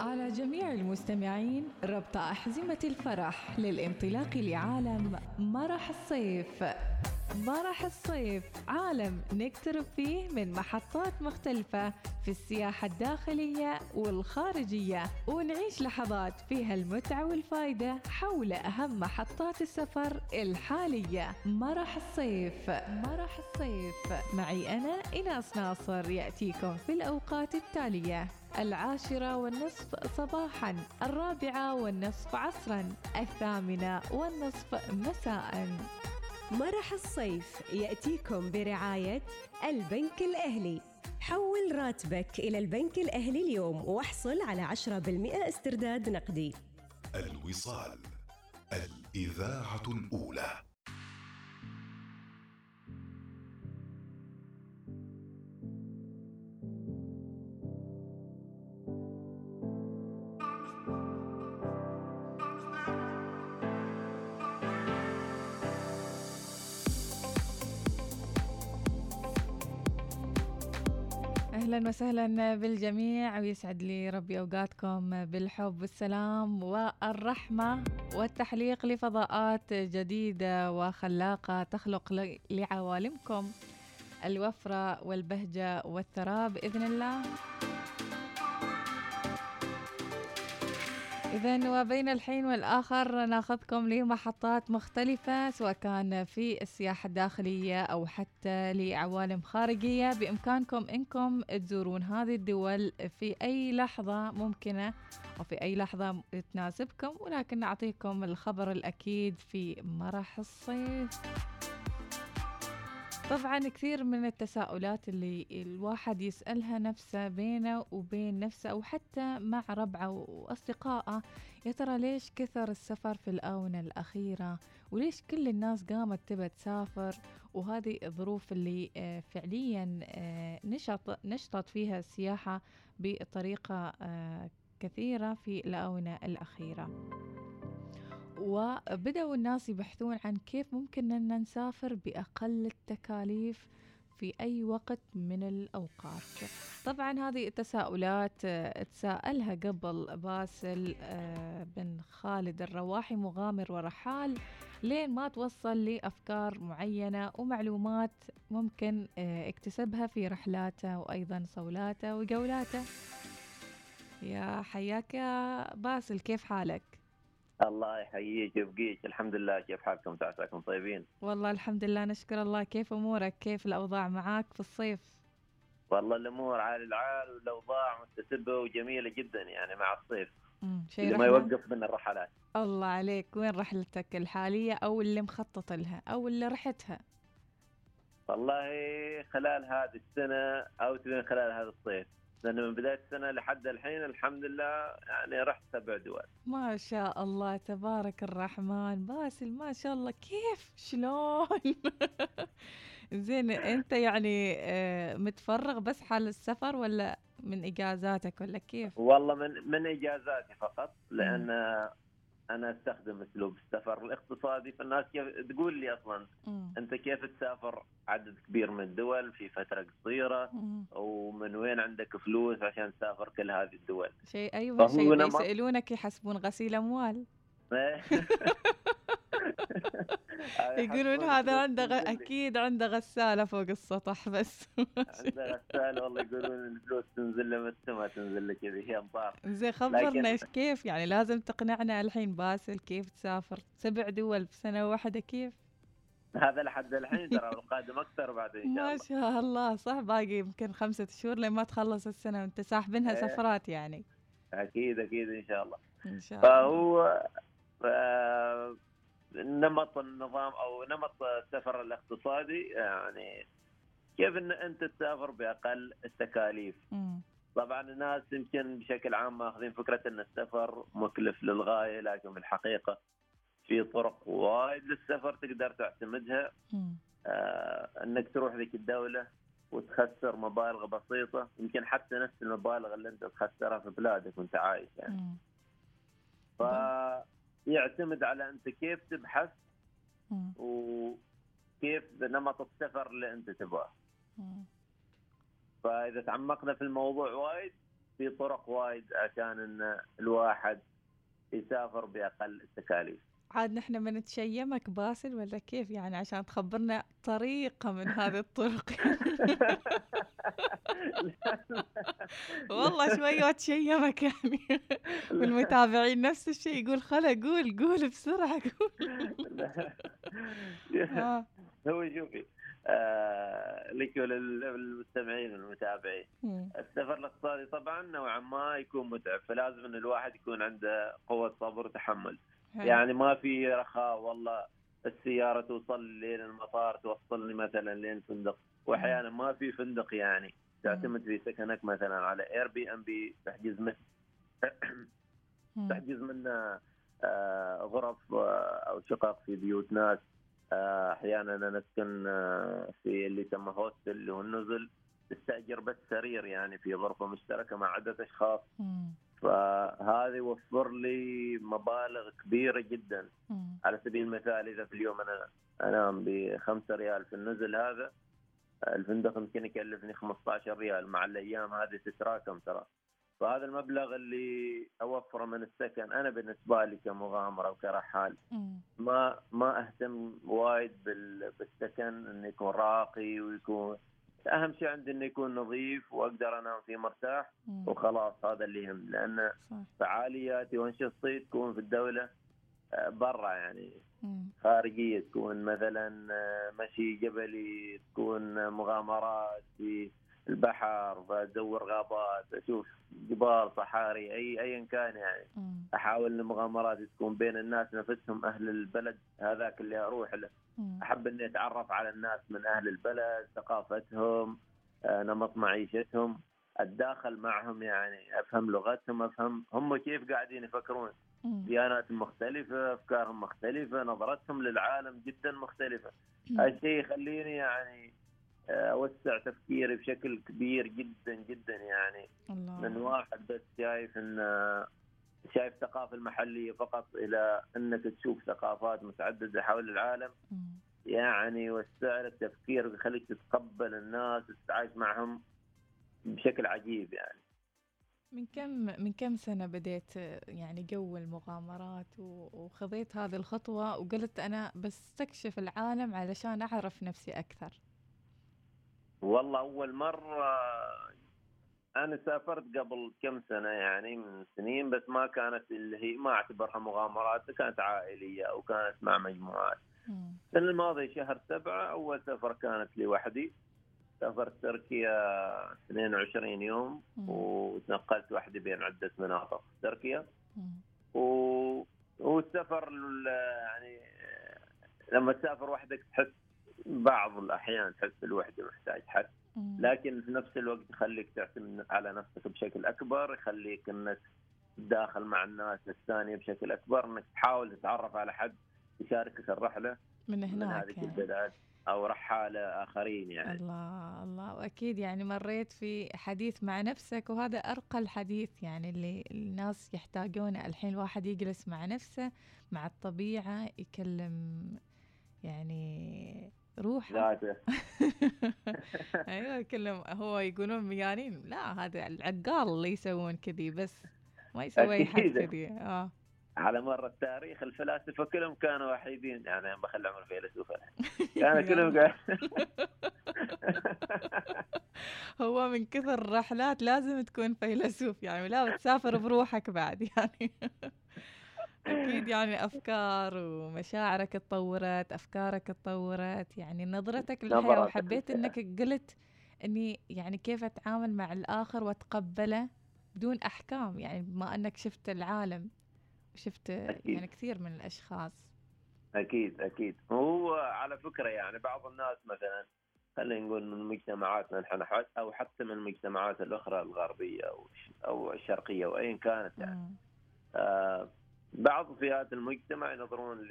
على جميع المستمعين ربط أحزمة الفرح للانطلاق لعالم مرح الصيف. مرح الصيف عالم نقترب فيه من محطات مختلفة في السياحة الداخلية والخارجية. ونعيش لحظات فيها المتعة والفائدة حول أهم محطات السفر الحالية. مرح الصيف مرح الصيف. معي أنا إناس ناصر يأتيكم في الأوقات التالية. العاشرة والنصف صباحا الرابعة والنصف عصرا الثامنة والنصف مساء. مرح الصيف يأتيكم برعاية البنك الأهلي. حول راتبك إلى البنك الأهلي اليوم واحصل على 10% استرداد نقدي. الوصال الإذاعة الأولى. أهلا وسهلا بالجميع ويسعد لي ربي أوقاتكم بالحب والسلام والرحمة والتحليق لفضاءات جديدة وخلاقة تخلق لعوالمكم الوفرة والبهجة والثراء بإذن الله. إذا وبين الحين والآخر ناخذكم لمحطات مختلفة سواء كان في السياحة الداخلية أو حتى لعوالم خارجية. بإمكانكم إنكم تزورون هذه الدول في أي لحظة ممكنة وفي أي لحظة تناسبكم. ولكن نعطيكم الخبر الأكيد في مرح الصيف. طبعا كثير من التساؤلات اللي الواحد يسألها نفسه بينه وبين نفسه أو حتى مع ربعه وأصدقائه يا ترى ليش كثر السفر في الآونة الأخيرة؟ وليش كل الناس قامت تبى تسافر؟ وهذه الظروف اللي آه، فعليا آه، نشط نشطت فيها السياحة بطريقة آه، كثيرة في الآونة الأخيرة. وبدأوا الناس يبحثون عن كيف ممكن أن نسافر بأقل التكاليف في أي وقت من الأوقات طبعا هذه التساؤلات آه، تساءلها قبل باسل آه، بن خالد الرواحي مغامر ورحال لين ما توصل لأفكار معينة ومعلومات ممكن آه، اكتسبها في رحلاته وأيضا صولاته وجولاته يا حياك يا باسل كيف حالك؟ الله يحييك ويبقيك. الحمد لله. كيف حالكم؟ تعساكم طيبين؟ والله الحمد لله. نشكر الله. كيف أمورك؟ كيف الأوضاع معاك في الصيف؟ والله الأمور عال العال والأوضاع متسبه وجميلة جدا يعني مع الصيف. مم، شيء ما يوقف من الرحلات. الله عليك. وين رحلتك الحالية أو اللي مخطط لها أو اللي رحتها؟ والله خلال هذه السنة أو تبين خلال هذا الصيف. لأنه من بداية السنة لحد الحين الحمد لله يعني رحت سبع دول. ما شاء الله تبارك الرحمن. باسل ما شاء الله. كيف؟ شلون؟ زين أنت يعني آه، متفرغ بس حال السفر ولا من إجازاتك ولا كيف؟ والله من من إجازاتي فقط لأن أنا أستخدم أسلوب السفر الاقتصادي فالناس كيف تقول لي أصلا مم، أنت كيف تسافر؟ عدد كبير من الدول في فترة قصيرة مم. ومن وين عندك فلوس عشان تسافر كل هذه الدول؟ شيء فهو شيء يسألونك يحسبون غسيل أموال. يقولون هذا عنده غ... أكيد عنده غسالة فوق السطح بس. عنده غسالة والله يقولون الفلوس تنزل له من السماء تنزل له كذا هي امطار زين خبرنا لكن- كيف يعني لازم تقنعنا الحين باسل كيف تسافر؟ سبع دول بسنة واحدة كيف؟ هذا لحد الحين ترى القادم أكثر بعد إن شاء ما الله. شاء الله صح باقي يمكن خمسة شهور لما تخلص السنة وأنت ساحبينها إيه. سفرات يعني. أكيد أكيد إن شاء الله. إن شاء الله. فهو نمط النظام أو نمط السفر الاقتصادي يعني كيف إن أنت تسافر بأقل التكاليف مم. طبعا الناس يمكن بشكل عام ماخذين فكرة إن السفر مكلف للغاية لكن في الحقيقة في طرق وايد للسفر تقدر تعتمدها مم. آه إنك تروح ذيك الدولة وتخسر مبالغ بسيطة يمكن حتى نفس المبالغ اللي أنت تخسرها في بلادك وأنت عايش يعني مم. فيعتمد على أنت كيف تبحث. وكيف نمط السفر اللي أنت تبغاه. فإذا تعمقنا في الموضوع وايد في طرق وايد عشان إن الواحد يسافر بأقل التكاليف عاد نحن بنتشيمك باسل ولا كيف؟ يعني عشان تخبرنا طريقة من هذه الطرق. والله شوية وتشيمك يعني. والمتابعين نفس الشيء يقول خلا قول قول بسرعة قول. آه. هو شوفي آه لك وللمستمعين والمتابعين. السفر الاقتصادي طبعا نوعا ما يكون متعب فلازم إن الواحد يكون عنده قوة صبر وتحمل. يعني ما في رخاء والله السيارة توصل لين المطار توصلني مثلا لين الفندق واحيانا ما في فندق يعني تعتمد في سكنك مثلا على Airbnb تحجز من. تحجز منا آه، غرف آه، أو شقق في بيوت ناس آه، أحيانا نسكن آه، في اللي يسمى hostel اللي هو النزل تستأجر بس سرير يعني في غرفة مشتركة مع عده أشخاص. فهذا يوفر لي مبالغ كبيرة جدا مم. على سبيل المثال إذا في اليوم أنا أنام بخمسة ريال في النزل هذا الفندق يمكن يكلفني 15 ريال مع الأيام هذه تتراكم ترى فهذا المبلغ اللي أوفره من السكن أنا بالنسبة لي كمغامرة وكرحال. ما ما أهتم وايد بال- بالسكن إنه يكون راقي ويكون أهم شيء عندي إنه يكون نظيف وأقدر أنام فيه مرتاح مم. وخلاص هذا اللي يهم لأن صح فعالياتي وانشطتي تكون في الدولة آه، برا يعني مم. خارجية تكون مثلا آه، مشي جبلي تكون مغامرات في البحر بدور غابات أشوف جبال صحاري أي ايا كان يعني مم. أحاول ان مغامراتي تكون بين الناس نفسهم أهل البلد هذاك اللي أروح له. أحب إني أتعرف على الناس من أهل البلد ثقافتهم آه، نمط معيشتهم أتداخل معهم يعني أفهم لغتهم أفهم هم كيف قاعدين يفكرون. ديانات مختلفة أفكارهم مختلفة نظرتهم للعالم جدا مختلفة مم. هالشيء يخليني يعني اوسع تفكيري بشكل كبير جدا جدا يعني. من الله واحد بس شايف إن شايف الثقافه المحلية فقط إلى إنك تشوف ثقافات متعددة حول العالم. مم. يعني يوسع لك تفكير ويخليك تتقبل الناس وتتعايش معهم بشكل عجيب يعني. من كم من كم سنة بديت آه، يعني جو المغامرات وخذيت هذه الخطوة وقلت أنا بستكشف العالم علشان أعرف نفسي أكثر؟ والله أول مرة أنا سافرت قبل كم سنة يعني من سنين بس ما كانت اللي هي ما أعتبرها مغامرات كانت عائلية أو كانت مع مجموعات. السنة الماضيه شهر سبعة أول سفره كانت لوحدي سافرت تركيا 22 يوم. وتنقلت وحدي بين عدة مناطق في تركيا. و... والسفر ال- يعني لما تسافر وحدك تحس بعض الأحيان تحس الوحدة محتاج حد. لكن في نفس الوقت يخليك تعتمد على نفسك بشكل أكبر يخليك إنك تداخل مع الناس الثانية بشكل أكبر إنك تحاول تتعرف على حد يشاركك الرحلة من من هناك هذه يعني. البلاد أو رحالة آخرين يعني الله الله وأكيد يعني مريت في حديث مع نفسك وهذا أرقى الحديث يعني اللي الناس يحتاجونه الحين الواحد يجلس مع نفسه مع الطبيعة يكلم يعني ذاته أيوه يكلم هو يقولون مجانين لا هذا العقال اللي يسوون كذي بس. ما يسوي حد. كذي. آه. على مر التاريخ الفلاسفة كلهم كانوا وحيدين. يعني بخلي عمر فيلسوف كانوا كلهم هو من كثر الرحلات لازم تكون فيلسوف. يعني لا بتسافر بروحك بعد يعني. أكيد يعني أفكار ومشاعرك اتطورت أفكارك اتطورت يعني نظرتك نظرتك وحبيت. إنك قلت إني يعني كيف أتعامل مع الآخر وأتقبله بدون أحكام يعني بما أنك شفت العالم وشفت أكيد. يعني كثير من الأشخاص أكيد أكيد هو على فكرة يعني بعض الناس مثلا خلينا نقول من مجتمعاتنا نحن أو حتى من المجتمعات الأخرى الغربية أو الش- أو الشرقية أو ايا كانت يعني. آه بعض فئات المجتمع ينظرون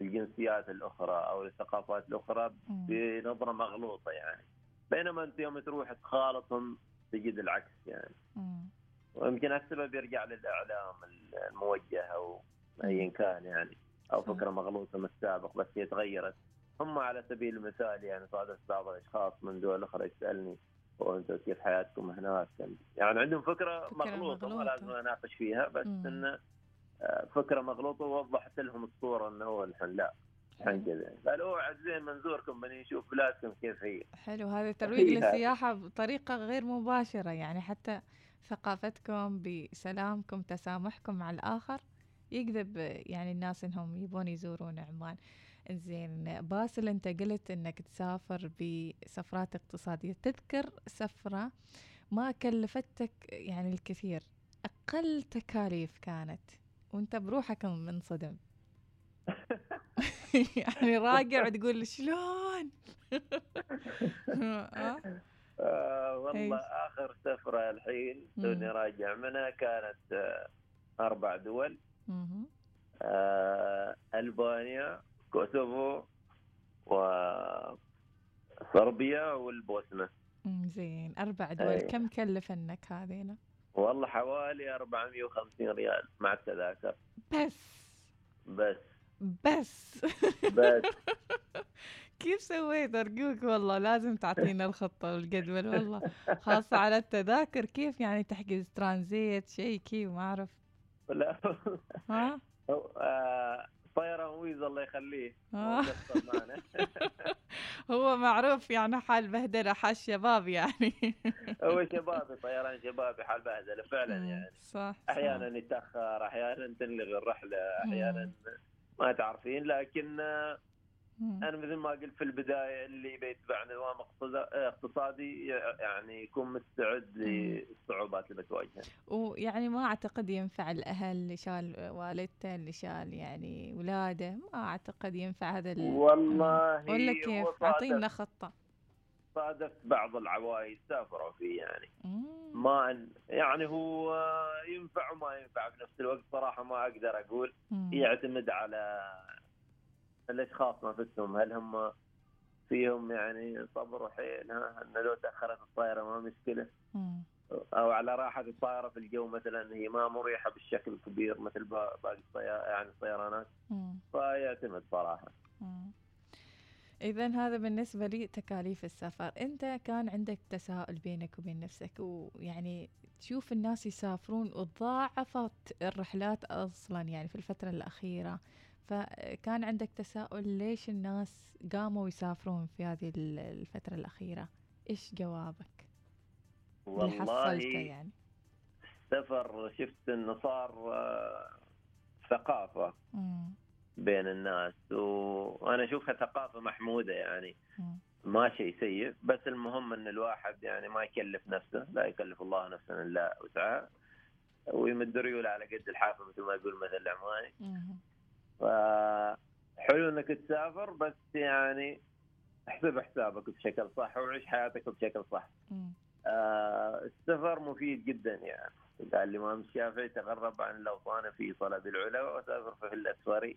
للجنسيات الأخرى أو الثقافات الأخرى. بنظرة مغلوطة يعني بينما أنت يوم تروح تخالطهم تجد العكس يعني مم. ويمكن السبب يرجع للإعلام الموجه أو ايا كان يعني أو. فكرة مغلوطة من السابق بس هي تغيرت هم على سبيل المثال يعني صادفت بعض الأشخاص من دول أخرى يسألني وأنتم كيف حياتكم هناك يعني عندهم فكرة, فكرة مغلوطة ما. لازم أناقش فيها بس. إنه فكرة مغلوطة ووضحت لهم الصورة إنه هو الحين لا الحين كذا. قال اوعد زين منظوركم بني نشوف بلادكم كيف هي. حلو. هذا ترويج. للسياحة بطريقة غير مباشرة يعني حتى ثقافتكم بسلامكم تسامحكم مع الآخر يجذب يعني الناس إنهم يبون يزورون عمان. زين باسل أنت قلت إنك تسافر بسفرات اقتصادية. تذكر سفرة ما كلفتك يعني الكثير أقل تكاليف كانت. وانت بروحك منصدم يعني راجع وتقول شلون آه؟ آه والله إيش؟ آخر سفرة الحين توني. راجع منها كانت آه أربع دول. آه ألبانيا كوسوفو وصربيا والبوسنة زين أربع دول أي. كم كلفنك هذينا والله حوالي 450 ريال مع التذاكر. بس. بس. بس. بس. كيف سويت؟ أرجوك والله لازم تعطينا الخطة والجدول والله. خاصة على التذاكر كيف يعني تحجز؟ ترانزيت شيء كيف ما أعرف. لا. ها؟ آه، طيران ويز الله يخليه آه. هو معروف يعني حال بهدلة حال شباب يعني هو شبابي طيران شبابي حال بهدلة فعلا مم، يعني صح. أحيانا يتأخر أحيانا تنلغي الرحلة أحيانا ما تعرفين لكن آه،. أنا مثل ما قلت في البداية اللي بيتبع نظام اقتصا- اقتصادي يعني يكون مستعد للصعوبات اللي بتواجهها ويعني ما أعتقد ينفع الأهل اللي شال والدته اللي شال يعني ولاده ما أعتقد ينفع هذا ال... والله ولا كيف؟ أعطينا خطة. صادفت بعض العوائل سافروا فيه يعني. مم. ما يعني هو ينفع وما ينفع بنفس الوقت صراحة ما أقدر أقول. مم. يعتمد على الأشخاص نفسهم هل هم فيهم يعني صبر وحيل؟ ها إن لو تأخرت الطائرة ما مشكلة. مم. أو على راحة الطائرة في الجو مثلا هي ما مريحة بالشكل الكبير مثل با- باقي الطيار يعني الطيرانات. فيعتمد صراحة. إذا هذا بالنسبة لي تكاليف السفر. أنت كان عندك تساؤل بينك وبين نفسك ويعني تشوف الناس يسافرون وتضاعفت الرحلات أصلا يعني في الفترة الأخيرة. فكان عندك تساؤل ليش الناس قاموا يسافرون في هذه ال- الفترة الأخيرة؟ إيش جوابك؟ اللي حصلته والله يعني. السفر شفت إنه صار آه، ثقافة مم. بين الناس وأنا أشوفها ثقافة محمودة يعني. مم. ما شيء سيء بس المهم إن الواحد يعني ما يكلف نفسه لا يكلف الله نفسا إلا وسعها ويمد ريوله على قد الحافة مثل ما يقول مثل العماني. مم. فحلو إنك تسافر بس يعني احسب حسابك بشكل صح وعيش حياتك بشكل صح. آه السفر مفيد جدا يعني قال الامام الشافعي تغرب عن الأوطان في طلب العلا وسافر في الاسفار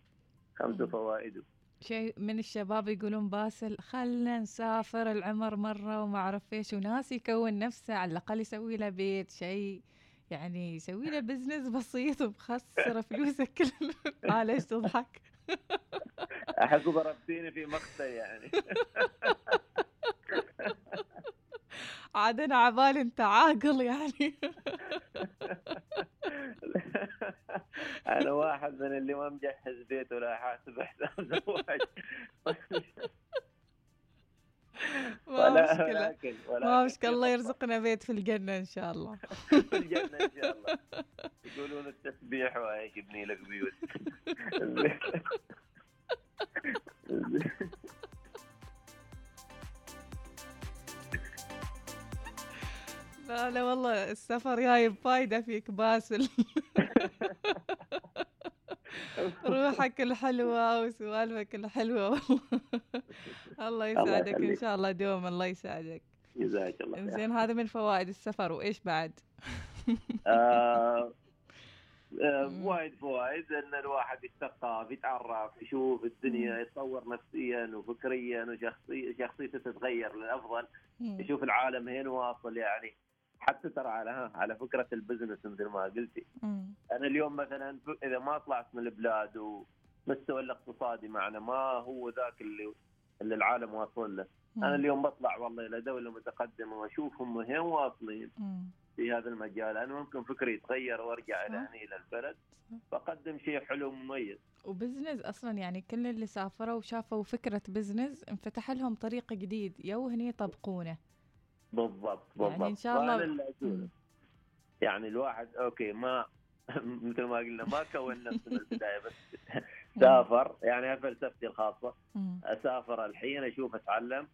خمس مم. فوائد شيء من الشباب يقولون باسل خلنا نسافر العمر مرة وما أعرف إيش وناس يكون نفسه على الأقل يسوي له بيت شيء يعني يسوي له business بسيط ومخسر فلوسه كل آه ليش تضحك؟ احس ضربتيني في مقتل يعني. عاد أنا عبالي أنت عاقل يعني. أنا واحد من اللي ما مجهز بيت ولا حاسب حساب زواج ولا مشكلة. ما مشكلة. الله يرزقنا بيت في الجنة إن شاء الله. في الجنة إن شاء الله. يقولون التسبيح وايش يبني لك بيوت. لا لا والله السفر جايب فايدة فيك باسل. روحك الحلوة وسوالفك الحلوة. والله الله يسعدك إن يخليك. شاء الله دوم الله يسعدك جزاك الله خير زين هذا من فوائد السفر وإيش بعد؟ آه، آه،. وايد فوائد إن الواحد يتثقف يتعرف يشوف الدنيا يتطور نفسيا وفكريا وشخصي شخصيته تتغير للأفضل. يشوف العالم هين واصل يعني حتى ترى على ها على فكرة ال business مثل ما قلتي. أنا اليوم مثلا إذا ما طلعت من البلاد ومستوى الاقتصادي معنا ما هو ذاك اللي اللي العالم واصل له أنا اليوم بطلع والله إلى دولة متقدمة وأشوفهم وين واصلين مم. في هذا المجال أنا ممكن فكري يتغير وأرجع إلى. هنا إلى البلد. بقدم شيء حلو مميز و business أصلا يعني كل اللي سافروا وشافوا فكرة بزنس انفتح لهم طريق جديد يو هني يطبقونه بالضبط يعني بالضبط إن شاء الله-. مم. يعني الواحد okay ما مثل ما قلنا ما كون نفسه من البداية بس سافر يعني هاي فلسفتي الخاصة. أسافر الحين أشوف أتعلم.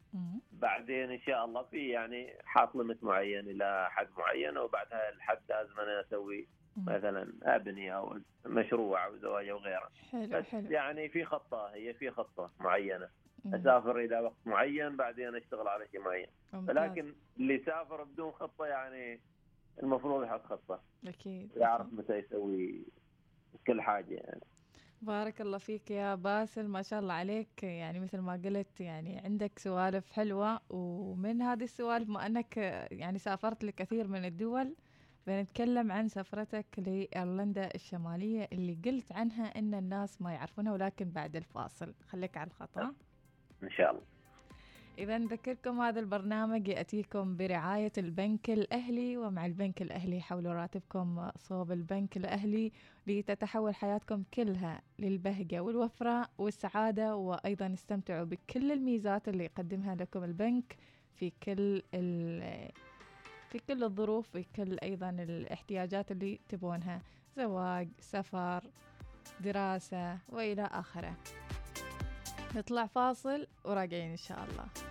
بعدين إن شاء الله في يعني حاط limit معين إلى حد معين وبعدها الحد لازم أنا أسوي. مثلا أبني أو مشروع أو زواج أو غيره حلو بس حلو يعني في خطة هي في خطة معينة. أسافر إلى وقت معين بعدين أشتغل على شيء معين. ولكن اللي سافر بدون خطة يعني المفروض يحط خطة أكيد يعرف متى يسوي كل حاجة يعني بارك الله فيك يا باسل ما شاء الله عليك. يعني مثل ما قلت يعني عندك سوالف حلوة ومن هذه السوالف ما أنك يعني سافرت لكثير من الدول بنتكلم عن سفرتك لإيرلندا الشمالية اللي قلت عنها إن الناس ما يعرفونها ولكن بعد الفاصل. خليك على الخطأ. إن شاء الله. إذا نذكركم هذا البرنامج يأتيكم برعاية البنك الأهلي ومع البنك الأهلي حولوا راتبكم صوب البنك الأهلي لتتحول حياتكم كلها للبهجة والوفرة والسعادة. وأيضا استمتعوا بكل الميزات اللي يقدمها لكم البنك في كل في كل الظروف في كل أيضا الاحتياجات اللي تبونها زواج سفر دراسة وإلى آخره. نطلع فاصل وراجعين إن شاء الله.